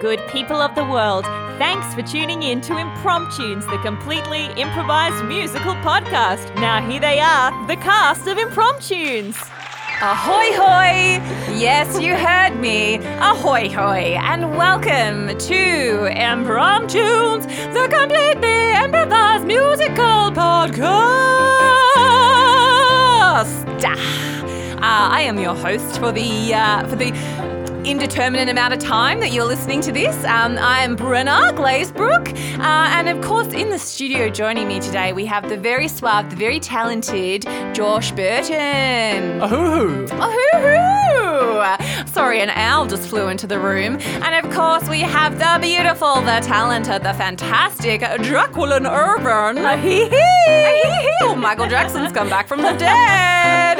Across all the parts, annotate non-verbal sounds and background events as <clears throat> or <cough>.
Good people of the world, thanks for tuning in to Impromptunes, the completely improvised musical podcast. Now, here they are, the cast of Impromptunes. Ahoy hoy! Yes, you heard me. Ahoy hoy! And welcome to Impromptunes, the completely improvised musical podcast. Uh, I am your host for the uh, for the indeterminate amount of time that you're listening to this. Um, I am Brenna Glazebrook, uh, and of course, in the studio joining me today, we have the very suave, the very talented Josh Burton. Ahoo! Oh-hoo-hoo! Sorry, an owl just flew into the room. And of course, we have the beautiful, the talented, the fantastic Jacqueline Urban. Oh, Michael Jackson's come back from the dead.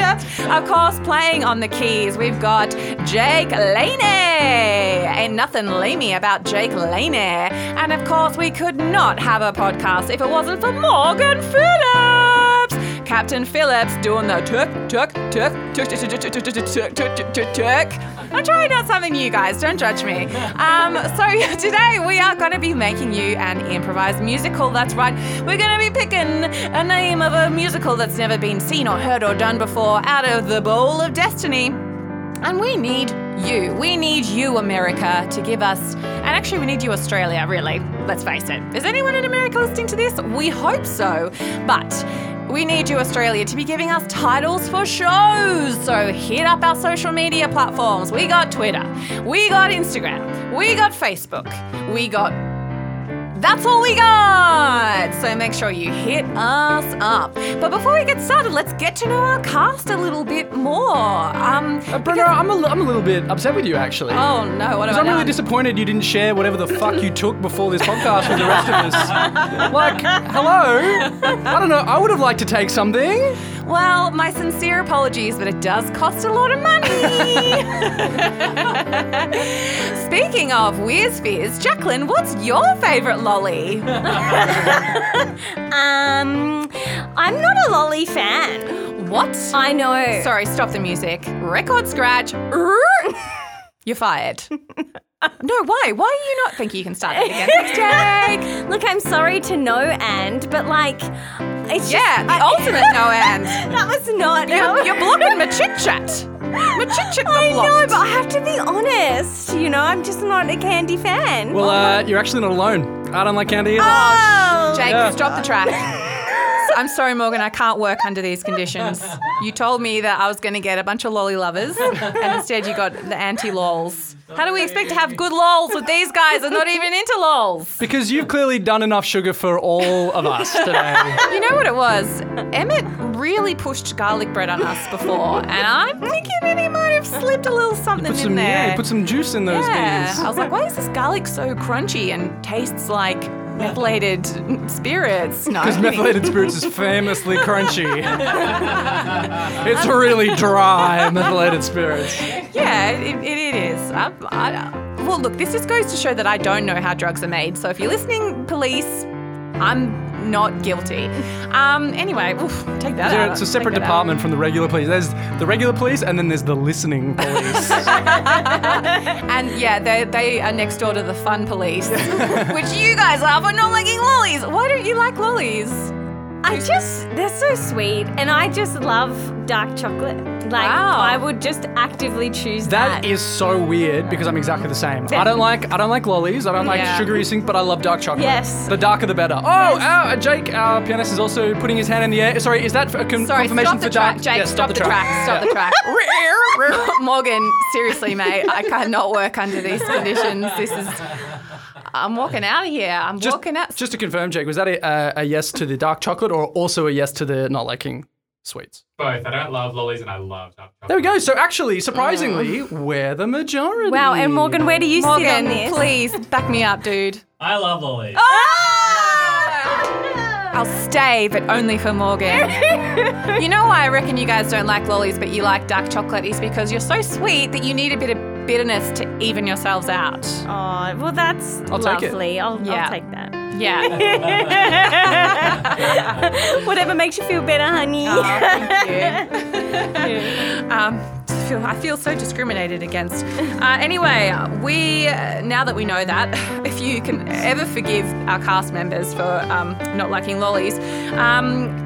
Of course, playing on the keys, we've got Jake Laney. Ain't nothing lamey about Jake Laney. And of course, we could not have a podcast if it wasn't for Morgan Phillips. Captain Phillips doing the tuk tuk tuk tuk tuk tuk tuk tuk tuk tuk tuk. I'm trying out something new, guys. Don't judge me. Um, so today we are going to be making you an improvised musical. That's right. We're going to be picking a name of a musical that's never been seen or heard or done before out of the bowl of destiny. And we need you. We need you, America, to give us. And actually, we need you, Australia, really. Let's face it. Is anyone in America listening to this? We hope so. But we need you, Australia, to be giving us titles for shows. So hit up our social media platforms. We got Twitter, we got Instagram, we got Facebook, we got that's all we got! So make sure you hit us up. But before we get started, let's get to know our cast a little bit more. Um, Uh, Brenna, I'm a, I'm a little bit upset with you actually. oh no, what I I'm really disappointed you didn't share whatever the fuck you took before this podcast with the rest of us. <laughs> Like, hello? I don't know, I would have liked to take something. Well, my sincere apologies, but it does cost a lot of money. <laughs> Speaking of Whiz Fizz, Jacqueline, what's your favourite lolly? <laughs> Um, I'm not a lolly fan. What? I know. Sorry, stop the music. Record scratch. <laughs> You're fired. No, why? Why are you not? Thank you. You can start it again. Jake. Look, I'm sorry to no end, but like, it's Yeah, just, the I- ultimate no <laughs> end. that was not. You're, you're blocking my chit chat. My chit chat got I know, but I have to be honest. You know, I'm just not a candy fan. Well, uh, you're actually not alone. I don't like candy either. oh, Jake, Yeah. stop the track. <laughs> I'm sorry, Morgan. I can't work under these conditions. You told me that I was going to get a bunch of lolly lovers, and instead you got the anti lols. How do we expect to have good lols with these guys are not even into lols? Because you've clearly done enough sugar for all of us today. You know what it was? Emmett really pushed garlic bread on us before, and I'm thinking that he might have slipped a little something in some, there. yeah, put some juice in those Yeah. beans. I was like, why is this garlic so crunchy and tastes like methylated spirits? No, Because methylated spirits is famously <laughs> crunchy. <laughs> it's really dry, methylated spirits. Yeah, it, it, it is. I, I, well, look, this just goes to show that I don't know how drugs are made. So if you're listening, police, I'm not guilty. Um. Anyway, oof, take that out. It's a separate that out. department from the regular police. There's the regular police, and then there's the listening police. <laughs> And yeah, they they are next door to the fun police, <laughs> which you guys are for not liking lollies. Why don't you like lollies? I just, they're so sweet, and I just love dark chocolate. Like, Wow. I would just actively choose that. that is so weird because I'm exactly the same. I don't like I don't like lollies. I don't like Yeah. sugary things, but I love dark chocolate. Yes. The darker the better. Oh, uh, Jake, our pianist, is also putting his hand in the air. Sorry, is that a con- Sorry, confirmation stop the for track, dark? Jake. Yeah, stop, the track. Stop the track. <laughs> Morgan, seriously, mate, I cannot work under these conditions. This is. I'm walking out of here. I'm Just, walking out. just to confirm, Jake, was that a, uh, a yes to the dark chocolate or also a yes to the not liking sweets? Both. I don't love lollies and I love dark chocolate. There we go. So actually, surprisingly, we're the majority. Wow, and Morgan, where do you sit on this? please back me up, dude. I love lollies. Ah! I'll stay, but only for Morgan. <laughs> you know why I reckon you guys don't like lollies, but you like dark chocolate is because you're so sweet that you need a bit of bitterness to even yourselves out. Oh, well, that's I'll take it. lovely. I'll, Yeah. I'll take that. Yeah. <laughs> <laughs> Whatever makes you feel better, honey. Oh, <laughs> thank you. um, feel, I feel so discriminated against. Uh, anyway, we uh, now that we know that, if you can ever forgive our cast members for um, not liking lollies, um,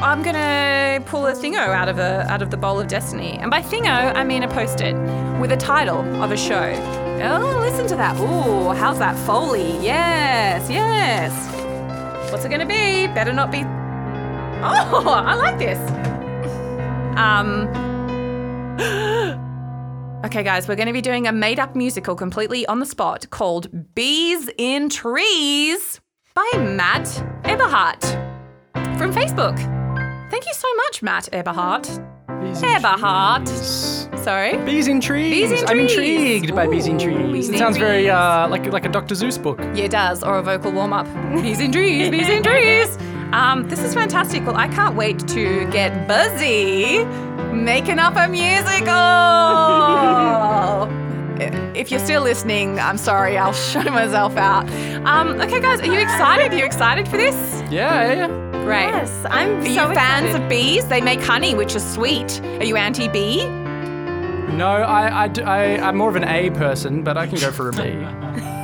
I'm gonna pull a thingo out of a out of the bowl of destiny, and by thingo I mean a post-it with a title of a show. Oh, listen to that! Ooh, how's that foley? Yes, yes. What's it gonna be? Better not be. Oh, I like this. Um. <gasps> Okay, guys, we're going to be doing a made up musical completely on the spot called Bees in Trees by Matt Eberhardt from Facebook. Thank you so much, Matt Eberhardt. Bees in Eberhardt. trees. Sorry. Bees in trees. Bees in I'm trees. intrigued by bees in Ooh, trees. bees it in sounds very trees. uh, like like a Dr. Seuss book. Yeah, it does, or a vocal warm up. Bees in trees, bees in trees. Um, this is fantastic. Well, I can't wait to get buzzy making up a musical. <laughs> if you're still listening, I'm sorry, I'll <laughs> show myself out. Um, okay, guys, are you excited? Are you excited for this? Yeah, yeah, yeah. Great. Yes, I'm Are so you fans excited. of bees? They make honey, which is sweet. Are you anti bee? No, I, I, I'm more of an A person, but I can go for a B. <laughs>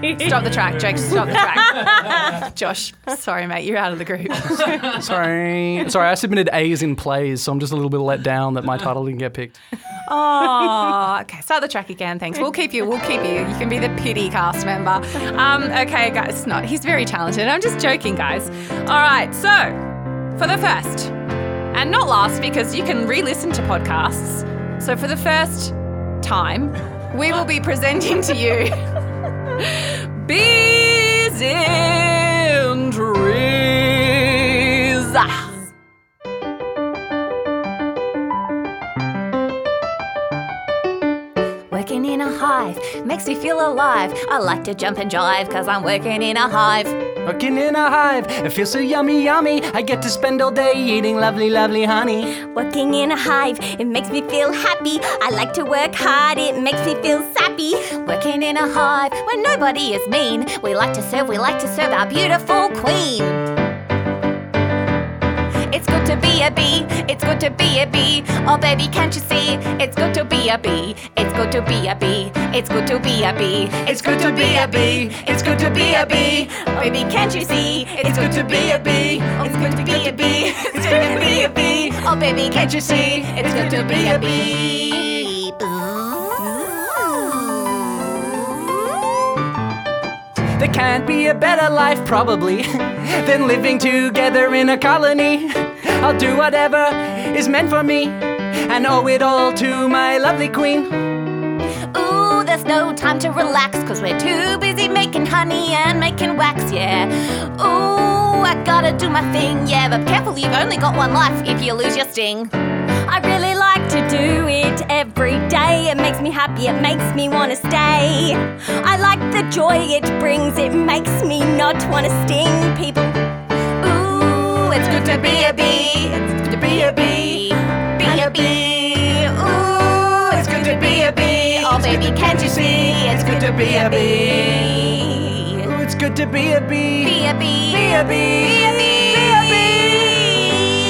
Stop the track, Jake. Stop the track. <laughs> Josh, sorry, mate, you're out of the group. <laughs> Sorry. Sorry, I submitted A's in plays, so I'm just a little bit let down that my title didn't get picked. Oh, okay. Start the track again. Thanks. We'll keep you. We'll keep you. You can be the pity cast member. Um, okay, guys. Not. He's very talented. I'm just joking, guys. All right. So, for the first, and not last, because you can re-listen to podcasts. So, for the first time, we will be presenting to you bees in trees. Working in a hive makes me feel alive. I like to jump and jive because I'm working in a hive. Working in a hive, it feels so yummy, yummy. I get to spend all day eating lovely, lovely honey. Working in a hive, it makes me feel happy. I like to work hard, it makes me feel sappy. Working in a hive where nobody is mean. We like to serve, we like to serve our beautiful queen. It's good to be a bee, it's good to be a bee. Oh, baby, can't you see? It's good to be a bee, it's good to be a bee, it's good to be a bee, it's good to be a bee, it's good to be a bee. Oh, baby, can't you see? It's good to be a bee, it's good to be a bee, it's good to be a bee. Oh, baby, can't you see? It's good to be a bee. There can't be a better life, probably, <laughs> than living together in a colony. I'll do whatever is meant for me, and owe it all to my lovely queen. Ooh, there's no time to relax, cause we're too busy making honey and making wax, yeah. Ooh, I gotta do my thing, yeah, but careful, you've only got one life if you lose your sting. I really like to do it. Makes me happy, it makes me want to stay. I like the joy it brings, it makes me not want to sting people. Ooh, it's good to be a bee, it's good to be a bee, be a bee. Ooh, it's good to be a bee. Oh, baby, can't you see? It's good to be a bee. Ooh, it's good to be a bee. Be a bee. Be a bee. Be a bee. Be a bee.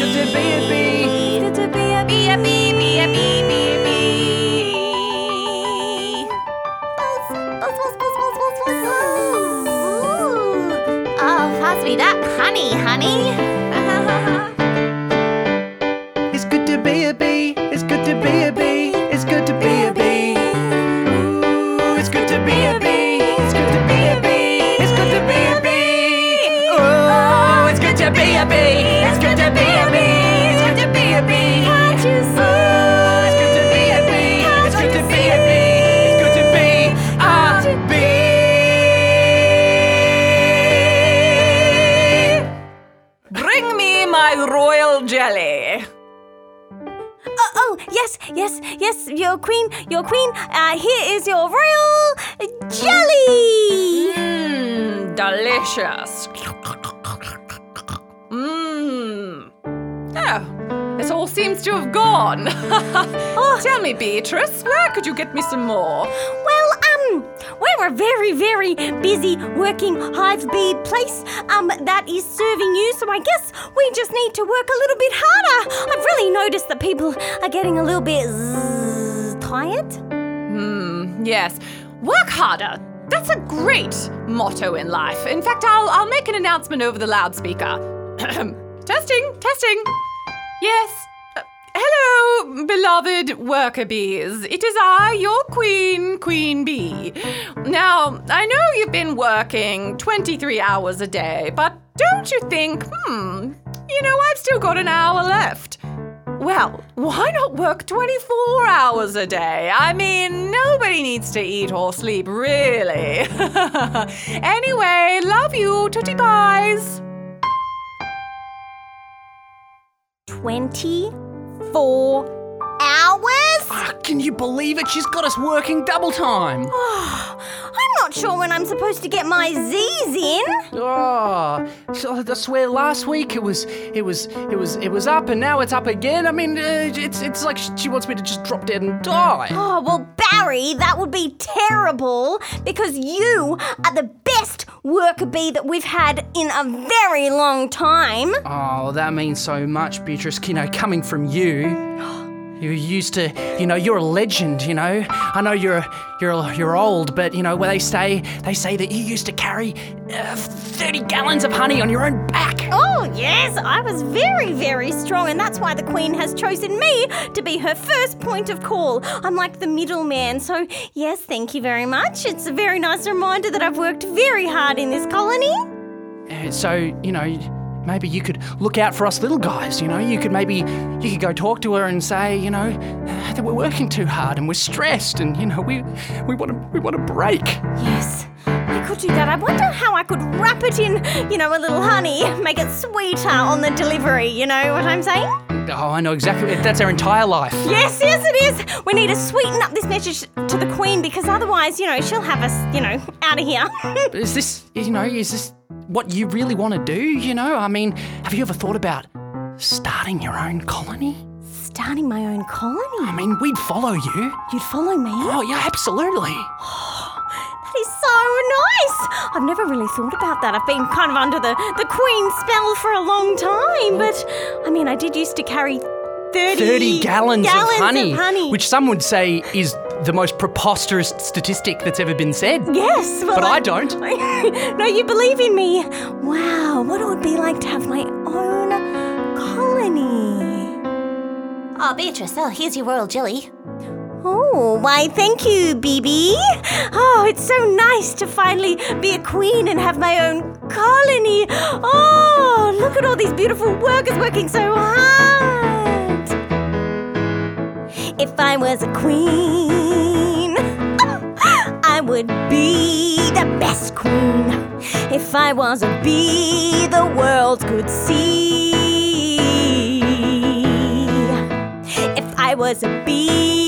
Good to be a bee. Good to be a Be a bee, be a bee, be a bee. That honey, honey. Yes, yes, yes, your queen, your queen. Uh, here is your royal jelly. Mmm, delicious. Mmm. Oh, it all seems to have gone. <laughs> Tell me, Beatrice, where could you get me some more? Well, um, we're a very, very busy working hive bee place um, that is serving you, so I guess we just need to work a little bit harder. I've really noticed that people are getting a little bit zzz, tired. Hmm, yes, work harder. That's a great motto in life. In fact, I'll, I'll make an announcement over the loudspeaker. <clears throat> testing, testing. Yes. Hello, beloved worker bees. It is I, your queen, Queen Bee. Now, I know you've been working 23 hours a day, but don't you think, hmm, you know, I've still got an hour left. Well, why not work 24 hours a day? I mean, nobody needs to eat or sleep, really. <laughs> anyway, love you, Tootie Pies. 24 hours? Ah, can you believe it? She's got us working double time. <sighs> I'm not sure when I'm supposed to get my Z's in. Oh, so I swear last week it was it was it was it was up and now it's up again. I mean, uh, it's it's like she wants me to just drop dead and die. Oh, well, Barry, that would be terrible because you are the best worker bee that we've had in a very long time. Oh, that means so much, Beatrice. You know, coming from you. <gasps> You used to, you know, you're a legend. You know, I know you're you're you're old, but you know where they say they say that you used to carry uh, thirty gallons of honey on your own back. Oh, yes, I was very, very strong, and that's why the Queen has chosen me to be her first point of call. I'm like the middleman, so yes, thank you very much. It's a very nice reminder that I've worked very hard in this colony. Uh, so you know maybe you could look out for us little guys you know you could maybe you could go talk to her and say you know that we're working too hard and we're stressed and you know we we want to we want to break Yes, I could do that. I wonder how I could wrap it in, you know, a little honey, make it sweeter on the delivery. You know what I'm saying? Oh i know exactly that's our entire life Yes, yes, it is. We need to sweeten up this message to the Queen because otherwise, you know, she'll have us, you know, <laughs> out of here. <laughs> is this you know is this what you really want to do you know i mean have you ever thought about starting your own colony Starting my own colony. i mean we'd follow you You'd follow me? oh yeah absolutely <gasps> <gasps> oh, That is so nice. I've never really thought about that. I've been kind of under the, the Queen spell for a long time, but I mean, I did used to carry 30, 30 gallons, gallons of, honey, of honey. which some would say is the most preposterous statistic that's ever been said Yes, well, but I don't. <laughs> no, you believe in me. Wow, what it would be like to have my own colony. Oh, Beatrice, oh, here's your royal jelly. Oh, why, thank you, BB. Oh, it's so nice to finally be a queen and have my own colony. Oh, look at all these beautiful workers working so hard. If I was a queen, <laughs> I would be the best queen. If I was a bee, the world could see. If I was a bee,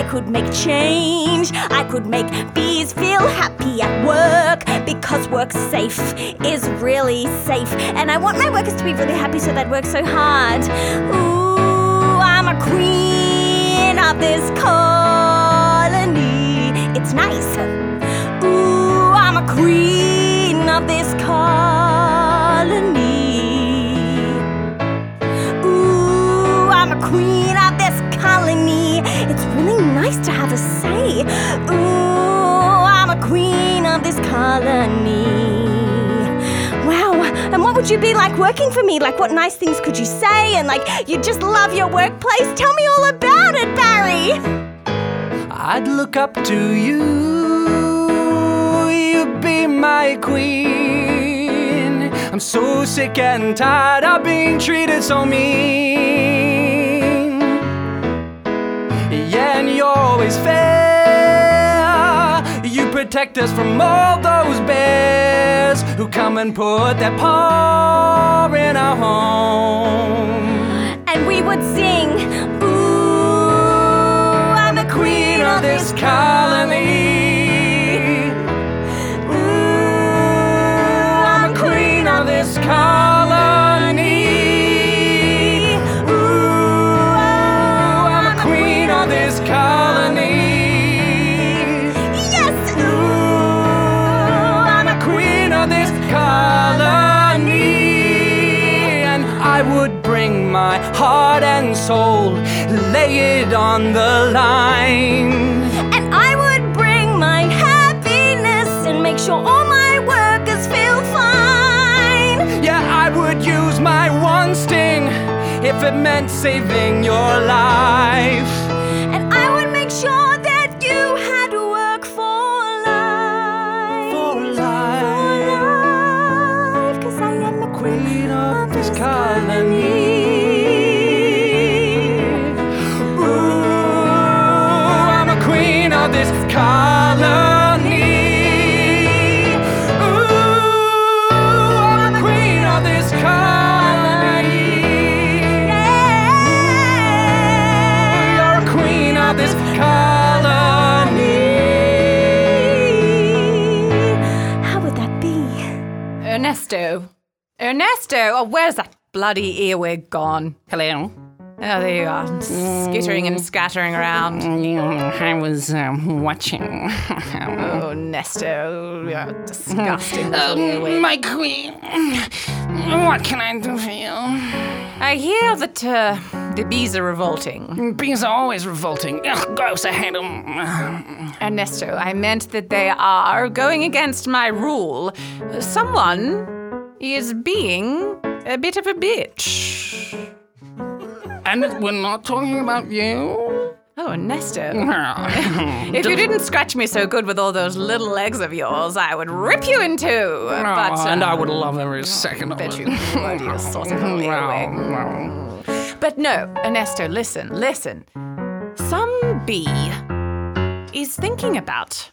I could make change. I could make bees feel happy at work because work safe is really safe. And I want my workers to be really happy so they'd work so hard. Ooh, I'm a queen of this colony. It's nice. Ooh, I'm a queen of this colony. Colony. It's really nice to have a say. Ooh, I'm a queen of this colony. Wow, and what would you be like working for me? Like, what nice things could you say? And like, you just love your workplace? Tell me all about it, Barry. I'd look up to you. You'd be my queen. I'm so sick and tired of being treated so mean. Yeah, and you're always fair. You protect us from all those bears who come and put their paw in our home. And we would sing, Ooh, I'm a queen of this colony. Ooh, I'm queen of this colony. Soul, lay it on the line. And I would bring my happiness and make sure all my workers feel fine. Yeah, I would use my one sting if it meant saving your life. Oh, where's that bloody earwig gone? Hello. Oh, there you are, skittering and scattering around. I was um, watching. Oh, Nesto, you're disgusting earwig. <laughs> my queen. What can I do for you? I hear that uh, the bees are revolting. Bees are always revolting. Ugh, gross, I hate them. Ernesto, I meant that they are going against my rule. Someone is being a bit of a bitch. And we're not talking about you? Oh, Ernesto. <laughs> If you didn't scratch me so good with all those little legs of yours, I would rip you in two. but, uh, and I would love every second of bet it. you would, you saucy little earwig. Wow, wow. But no, Ernesto, listen, listen. Some bee is thinking about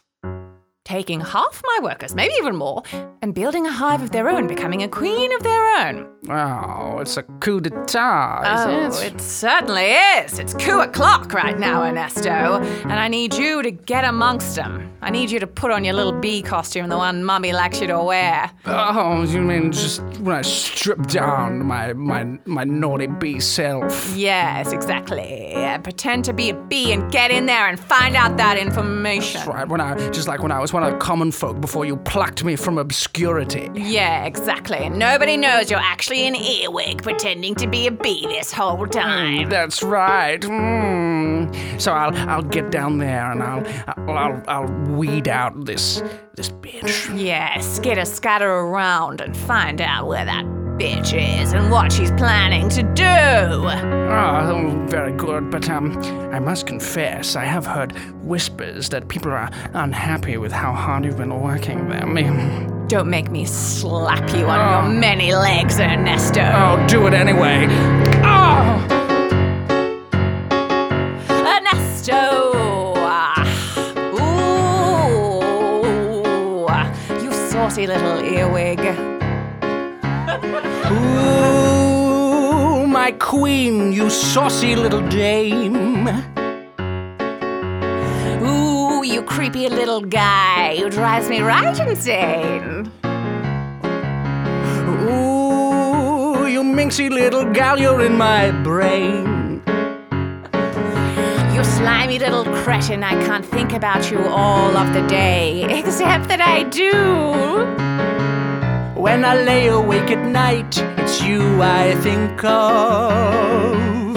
taking half my workers, maybe even more, and building a hive of their own, becoming a queen of their own. Oh, it's a coup d'etat, Oh, it? it certainly is. It's coup o'clock right now, Ernesto. And I need you to get amongst them. I need you to put on your little bee costume, the one Mummy likes you to wear. Oh, you mean just when I strip down my my my naughty bee self? Yes, exactly. Uh, pretend to be a bee and get in there and find out that information. Right, when I just like when I was of common folk before you plucked me from obscurity. Yeah, exactly. Nobody knows you're actually an earwig pretending to be a bee this whole time. That's right. Mm. So I'll I'll get down there and I'll I'll I'll, I'll weed out this this bitch. Yes, yeah, skitter scatter around and find out where that bitch is and what she's planning to do. Oh, very good. But um, I must confess, I have heard whispers that people are unhappy with how hard you've been working them. <laughs> Don't make me slap you on your many legs, Ernesto. Oh, do it anyway. Oh! Ernesto! Ah. Ooh! You saucy little earwig. Ooh, my queen, you saucy little dame. Ooh, you creepy little guy who drives me right insane. Ooh, you minxy little gal, you're in my brain. You slimy little cretin, I can't think about you all of the day, except that I do. When I lay awake at night, it's you I think of.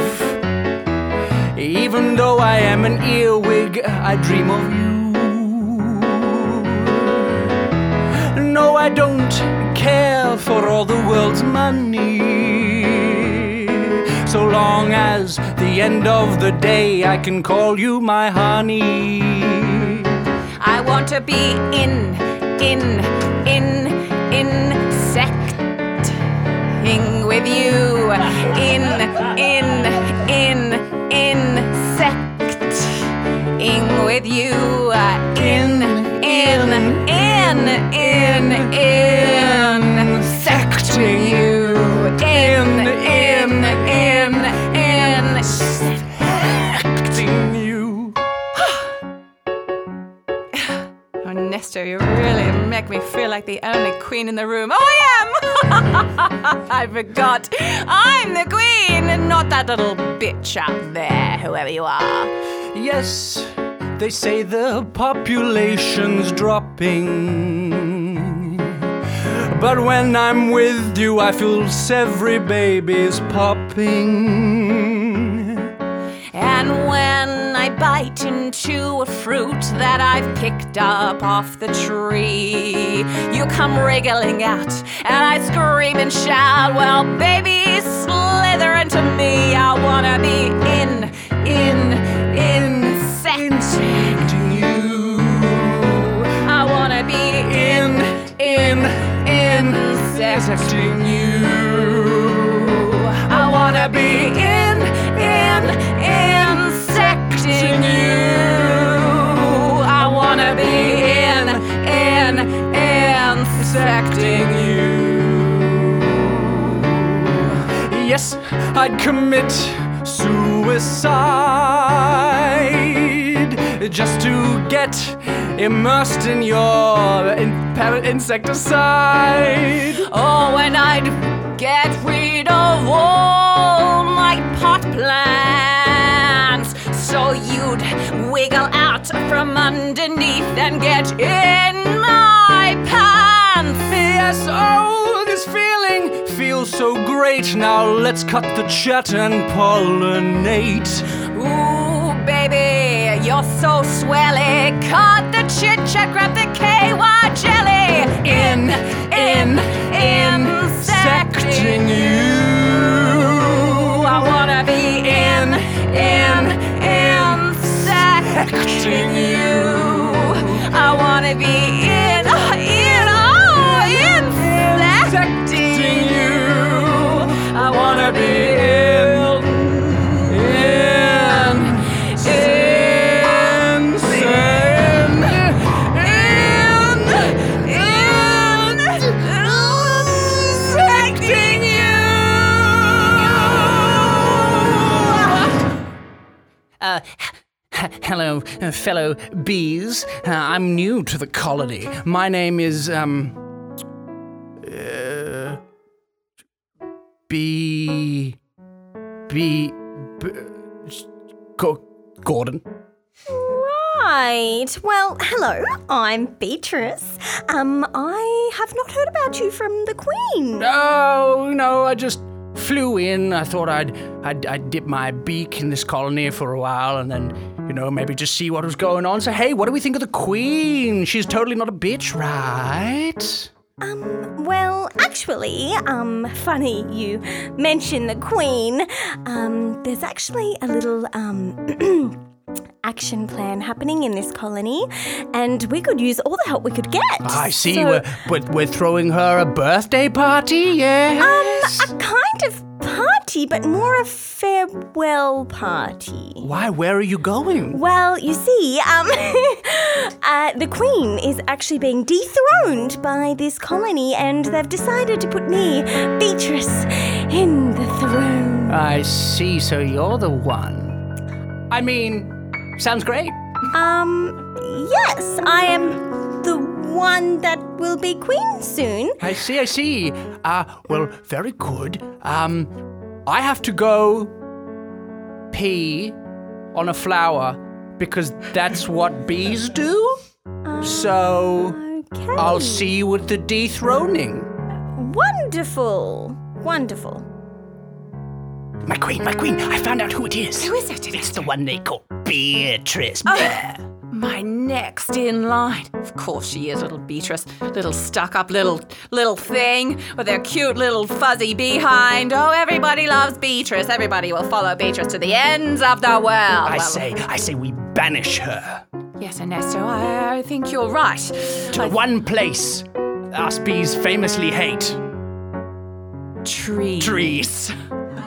Even though I am an earwig, I dream of you. No, I don't care for all the world's money. So long as the end of the day I can call you my honey. I want to be in, in, with you. In, in, in, insecting with you. Queen in the room. Oh, I am! <laughs> I forgot. I'm the queen and not that little bitch out there, whoever you are. Yes, they say the population's dropping. But when I'm with you, I feel every baby's popping. And bite into a fruit that I've picked up off the tree, you come wriggling out, and I scream and shout, Well, baby, slither into me. I wanna be in, in, insecting you. I wanna be in, in, insecting you. I wanna be in, I'd commit suicide just to get immersed in your in- insecticide. Oh, and I'd get rid of all my pot plants. So you'd wiggle out from underneath and get in my pants. Yes, oh, this feeling feels so great. Now let's cut the chat and pollinate. Ooh, baby, you're so swelly. Cut the chit chat, grab the KY jelly. In, in, insecting you. I wanna be in, in, insecting you. I wanna be in, fellow bees. Uh, I'm new to the colony. My name is, um. Uh, B. B. B Gordon. Right. Well, hello. I'm Beatrice. Um, I have not heard about you from the Queen. Oh, no, I just flew in. I thought I'd, I'd, I'd dip my beak in this colony for a while and then, you know, maybe just see what was going on. So, hey, what do we think of the Queen? She's totally not a bitch, right? Um, well, actually, um, funny you mention the Queen. Um, there's actually a little, um, <clears throat> action plan happening in this colony, and we could use all the help we could get. I see. So, we're, we're, we're throwing her a birthday party, yes? Um, a kind of party, but more a farewell party. Why? Where are you going? Well, you see, um, <laughs> uh, the Queen is actually being dethroned by this colony, and they've decided to put me, Beatrice, in the throne. I see. So you're the one. I mean, sounds great. Um, yes, I am the one that will be Queen soon. I see. I see. Uh, well, very good. Um, I have to go pee on a flower because that's what bees do. So Okay. I'll see you at the dethroning. Wonderful. Wonderful. My queen, my queen, I found out who it is. Who is it? It's the one they call Beatrice. Oh. My next in line. Of course she is, little Beatrice. Little stuck up little little thing with her cute little fuzzy behind. Oh, everybody loves Beatrice. Everybody will follow Beatrice to the ends of the world. I Well, say, I say we banish her Yes, Ernesto, I, I think you're right. to one place us bees famously hate Trees. trees.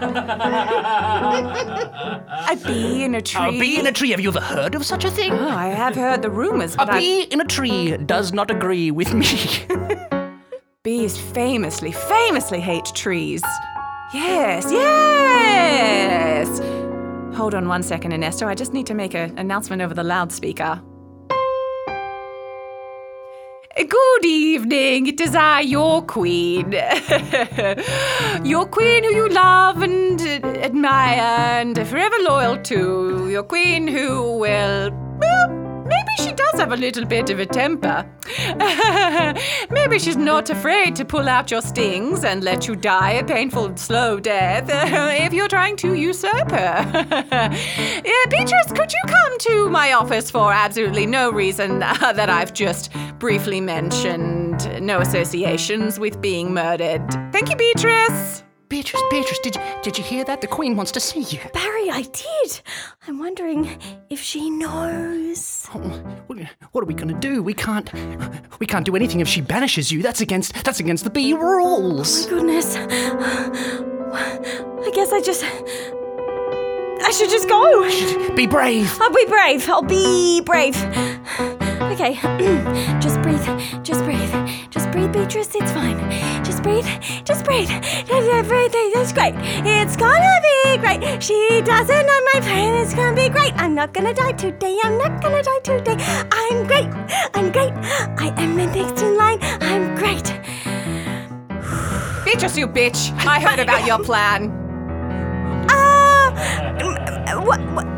<laughs> A bee in a tree. A bee in a tree. Have you ever heard of such a thing? Oh, I have heard the rumors, A but I- bee in a tree does not agree with me. <laughs> bees famously, famously hate trees. Yes, yes. Hold on one second, Ernesto. I just need to make an announcement over the loudspeaker. Good evening. It is I, your queen. <laughs> your queen who you love and admire and are forever loyal to. Your queen who will. Does have a little bit of a temper. <laughs> maybe she's not afraid to pull out your stings and let you die a painful, slow death <laughs> if you're trying to usurp her. <laughs> Uh, Beatrice, could you come to my office for absolutely no reason that I've just briefly mentioned? No associations with being murdered. Thank you, Beatrice. Beatrice, Beatrice, did you, did you hear that? The Queen wants to see you. Barry, I did. I'm wondering if she knows. Oh, what what are we gonna do? We can't. We can't do anything if she banishes you. That's against. That's against the bee rules. Oh my goodness. I guess I just. I should just go. Should Be brave. I'll be brave. I'll be brave. Okay. <clears throat> just breathe. Just breathe. Just breathe, Beatrice. It's fine. Just breathe. Just breathe. Breathe. That's great. It's gonna be great. She doesn't know my pain. It's gonna be great. I'm not gonna die today. I'm not gonna die today. I'm great. I'm great. I am the next in line. I'm great. Beatrice, you bitch. I heard about your plan. Uh, what? what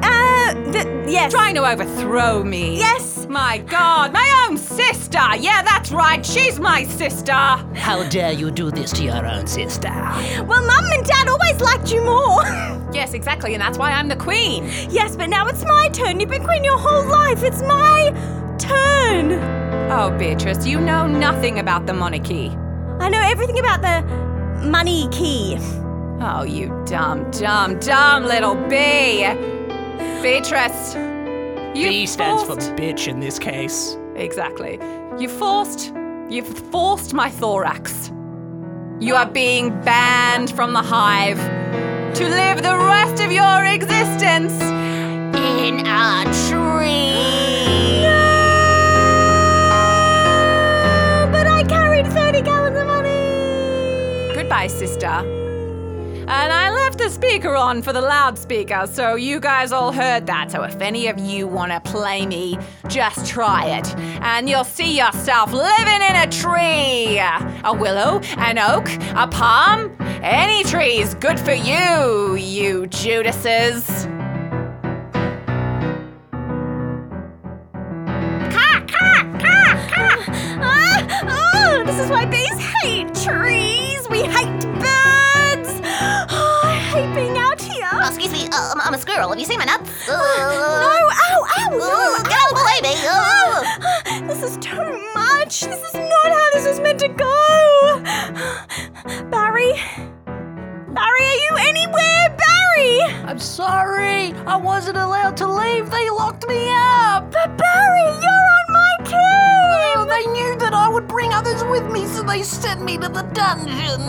th- yes. Trying to overthrow me. Yes. My God, my own sister. Yeah, that's right. She's my sister. How dare you do this to your own sister? Well, Mum and Dad always liked you more. <laughs> Yes, exactly, and that's why I'm the queen. yes, but now it's my turn. You've been queen your whole life. It's my turn. Oh, Beatrice, you know nothing about the monarchy. I know everything about the money key. Oh, you dumb, dumb, dumb little bee. Beatrice, you B stands for forced- bitch in this case. Exactly. You forced. You've forced my thorax. You are being banned from the hive to live the rest of your existence. In a tree. No! But I carried 30 gallons of money. Goodbye, sister. And I left the speaker on for the loudspeaker, so you guys all heard that. So if any of you want to play me, just try it. And you'll see yourself living in a tree. A willow, an oak, a palm. Any tree's good for you, you Judases. Ah, oh, this is why bees hate trees. We hate birds. I'm, I'm a squirrel. Have you seen my nuts? Uh, <gasps> No, ow, ow, no. get out of the way, me. Uh. <gasps> This is too much. This is not how this was meant to go. <gasps> Barry? Barry, are you anywhere? Barry! I'm sorry. I wasn't allowed to leave. They locked me up. But Barry, you're on my Oh, team! they knew that I would bring others with me, so they sent me to the dungeon.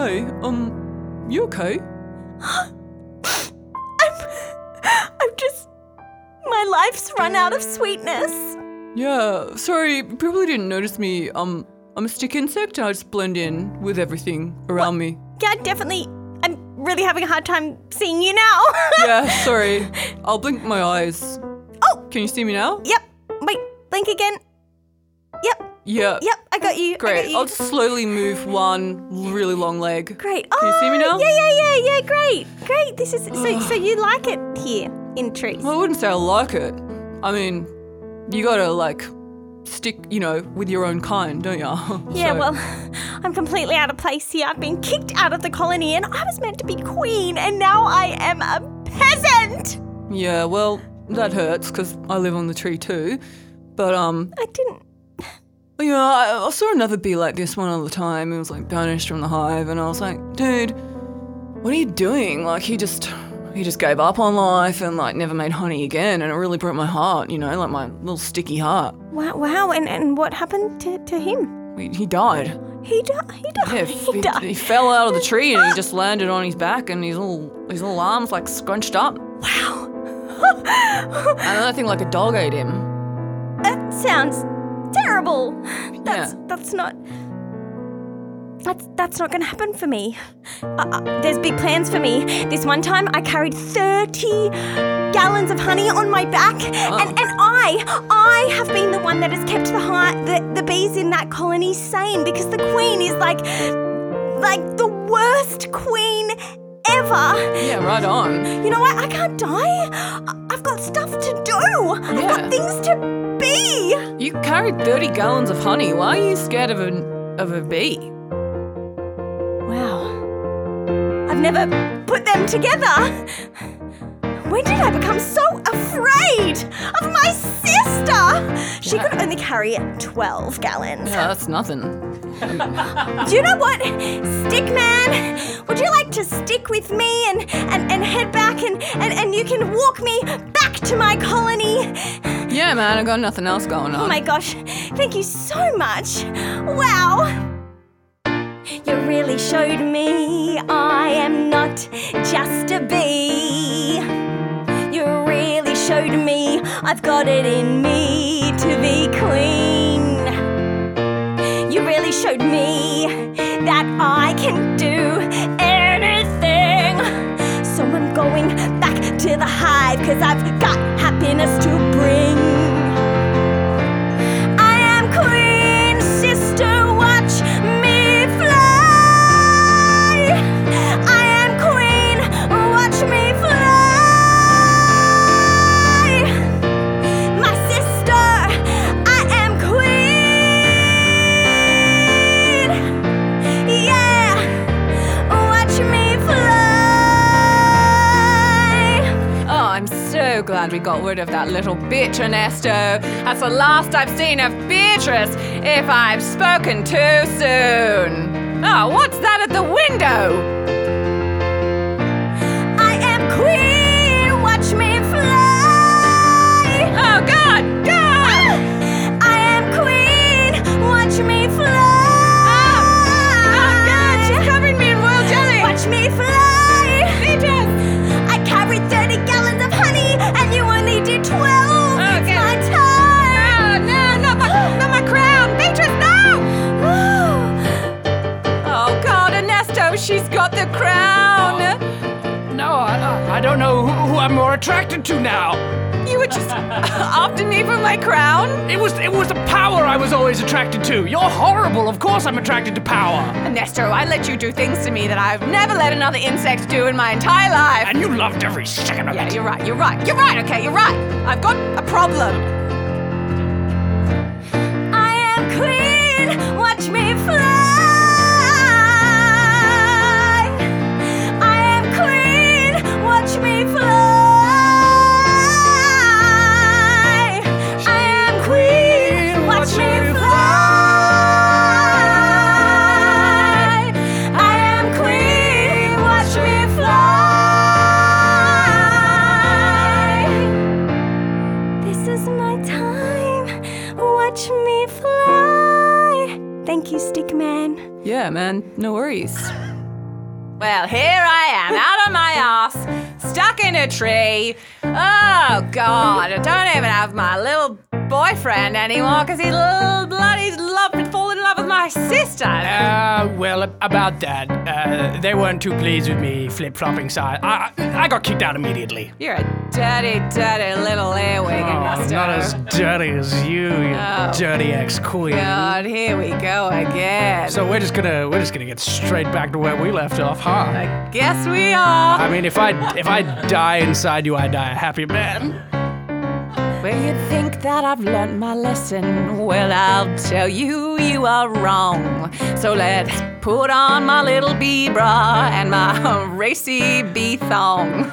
Hey, um, you okay? <gasps> I'm. I'm just. My life's run out of sweetness. Yeah, sorry, you probably didn't notice me. Um, I'm a stick insect. I just blend in with everything around me. Yeah, definitely. I'm really having a hard time seeing you now. <laughs> Yeah, <laughs> sorry. I'll blink my eyes. Oh! Can you see me now? Yep. Wait, blink again. Yep. Yep. Yep. Got you. I got Great. you. I'll just slowly move one really long leg. Great. Can you see me Oh, now? Yeah, yeah, yeah, yeah. Great, great. This is so. so you <sighs> like it here in trees? Well, I wouldn't say I like it. I mean, you gotta like stick, you know, with your own kind, don't ya? <laughs> Yeah, So- well, <laughs> I'm completely out of place here. I've been kicked out of the colony and I was meant to be queen, and now I am a peasant! Yeah, well, that hurts because I live on the tree too. But um, I didn't. You know, I, I saw another bee like this one other time. It was like banished from the hive, and I was like, dude, what are you doing? Like he just. He just gave up on life and like never made honey again, and it really broke my heart. You know, like my little sticky heart. Wow, wow. And, and what happened to, to him? He, he died. He died. He died. Yeah, <laughs> he he, died. he fell out of the tree and he just landed on his back and his little his little arms like scrunched up. Wow. <laughs> And I think like a dog ate him. that sounds terrible. That's Yeah. that's not. that's that's not going to happen for me. Uh, uh, there's big plans for me. This one time, I carried 30 gallons of honey on my back, and, and I I have been the one that has kept the, hi- the the bees in that colony sane because the queen is like like the worst queen ever. Yeah, right on. You know what? I can't die. I've got stuff to do. I've got things to be. You carried 30 gallons of honey. Why are you scared of a, of a bee? Wow. I've never put them together. When did I become so afraid of my sister? She could only carry 12 gallons. Yeah, that's nothing. Do you know what? Stickman, would you like to stick with me and, and, and head back and, and, and you can walk me back to my colony? Yeah, man, I got nothing else going oh on. Oh my gosh, thank you so much. Wow. You really showed me I am not just a bee. You really showed me I've got it in me to be queen. You really showed me that I can do anything. So I'm going back to the hive because I've got happiness to got rid of that little bitch, Ernesto. That's the last I've seen of Beatrice, if I've spoken too soon. Oh, what's that at the window? Don't know who, who I'm more attracted to now. You were just <laughs> after me for my crown? It was it was the power I was always attracted to. You're horrible. Of course I'm attracted to power. Ernesto, I let you do things to me that I've never let another insect do in my entire life. And you loved every second of yeah, it. Yeah, you're right, you're right, you're right, okay, you're right. I've got a problem. 一次 tree. Oh, God, I don't even have my little boyfriend anymore because he little bloody loved and fall in love my sister. Uh, well, about that, uh, they weren't too pleased with me flip flopping side. I, I got kicked out immediately. You're a dirty, dirty little earwig, Oh, Ernesto. not as dirty as you, you Oh. dirty ex-queen. God, here we go again. So we're just gonna we're just gonna get straight back to where we left off, huh? I guess we are. I mean, if I if I die inside you, I die a happy man. Where you think that I've learned my lesson, well, I'll tell you you are wrong. So let's put on my little bee bra and my <laughs> racy bee thong.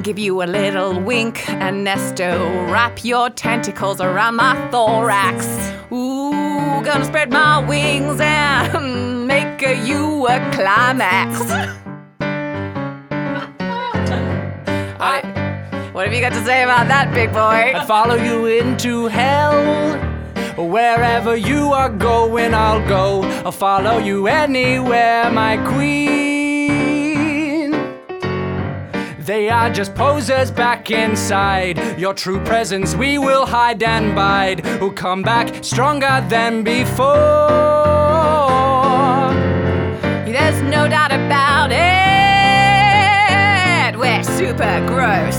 <laughs> Give you a little wink, and Ernesto. Wrap your tentacles around my thorax. Ooh, gonna spread my wings and <laughs> make you a climax. What have you got to say about that, big boy? I follow you into hell. Wherever you are going, I'll go. I'll follow you anywhere, my queen. They are just posers back inside. Your true presence we will hide and bide. Who come back stronger than before. Super gross.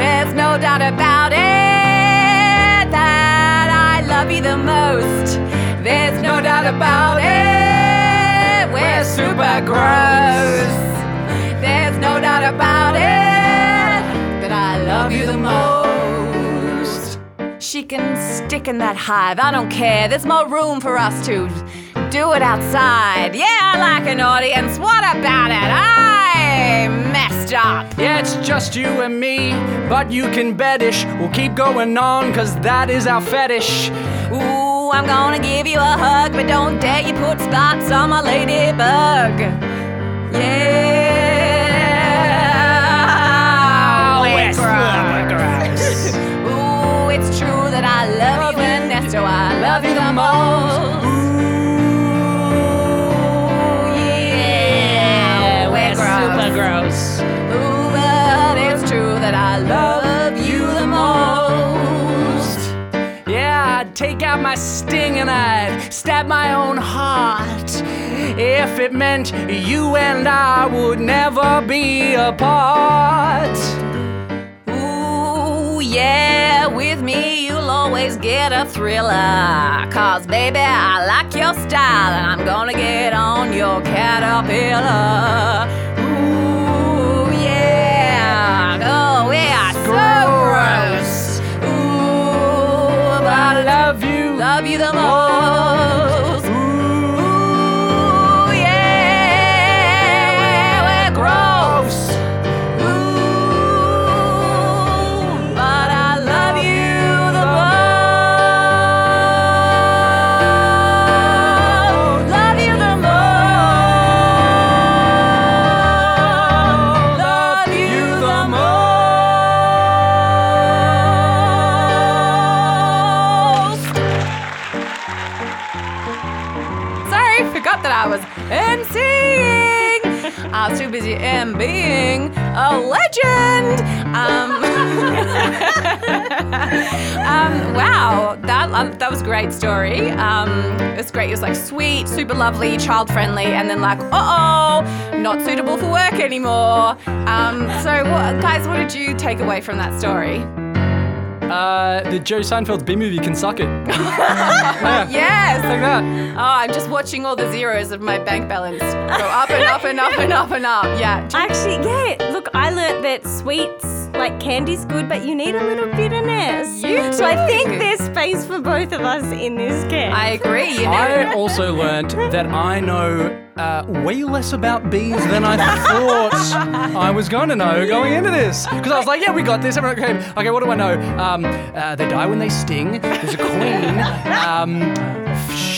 There's no doubt about it that I love you the most. There's no doubt about it. We're super gross. There's no doubt about it that I love you the most. She can stick in that hive, I don't care. There's more room for us to do it outside. Yeah, I like an audience. What about it? I up. Yeah, it's just you and me, but you can betish. We'll keep going on, cause that is our fetish. Ooh, I'm gonna give you a hug, but don't dare you put spots on my ladybug. Yeah. Oh, super gross. <laughs> Ooh, it's true that I love you, Ernesto. I love you the most. Sting and I'd stab my own heart. If it meant you and I would never be apart. Ooh, yeah, with me you'll always get a thriller. Cause baby, I like your style and I'm gonna get on your caterpillar. Love you. love that was a great story. Um, it's great. It was like sweet, super lovely, child friendly, and then like, uh oh, not suitable for work anymore. Um, so, what, guys, what did you take away from that story? Uh, the Joe Seinfeld's Bee Movie can suck it. <laughs> Yes. Like that. Oh, I'm just watching all the zeros of my bank balance go up and up and up and up and up. Yeah. Actually, yeah. Look, I learnt that sweets, like candy's good, but you need a little bitterness. You so I think there's space for both of us in this game. I agree. You know. I also learned that I know uh, way less about bees than I thought I was going to know going into this. Because I was like, yeah, we got this. Everyone, okay, okay, what do I know? Um, uh, they die when they sting. There's a queen. Um,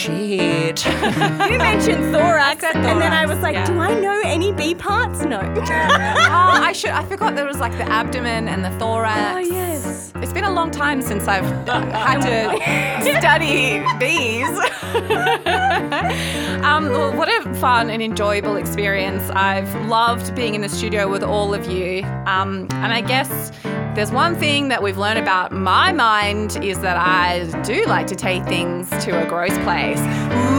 shit. <laughs> you mentioned thorax, and then I was like, yeah. do I know any bee parts? No. <laughs> oh, I should. I forgot there was like the abdomen and the thorax. Oh, yes. It's been a long time since I've <laughs> had to study bees. um, well, what a fun and enjoyable experience. I've loved being in the studio with all of you. Um, and I guess there's one thing that we've learned about my mind is that I do like to take things to a gross Ooh,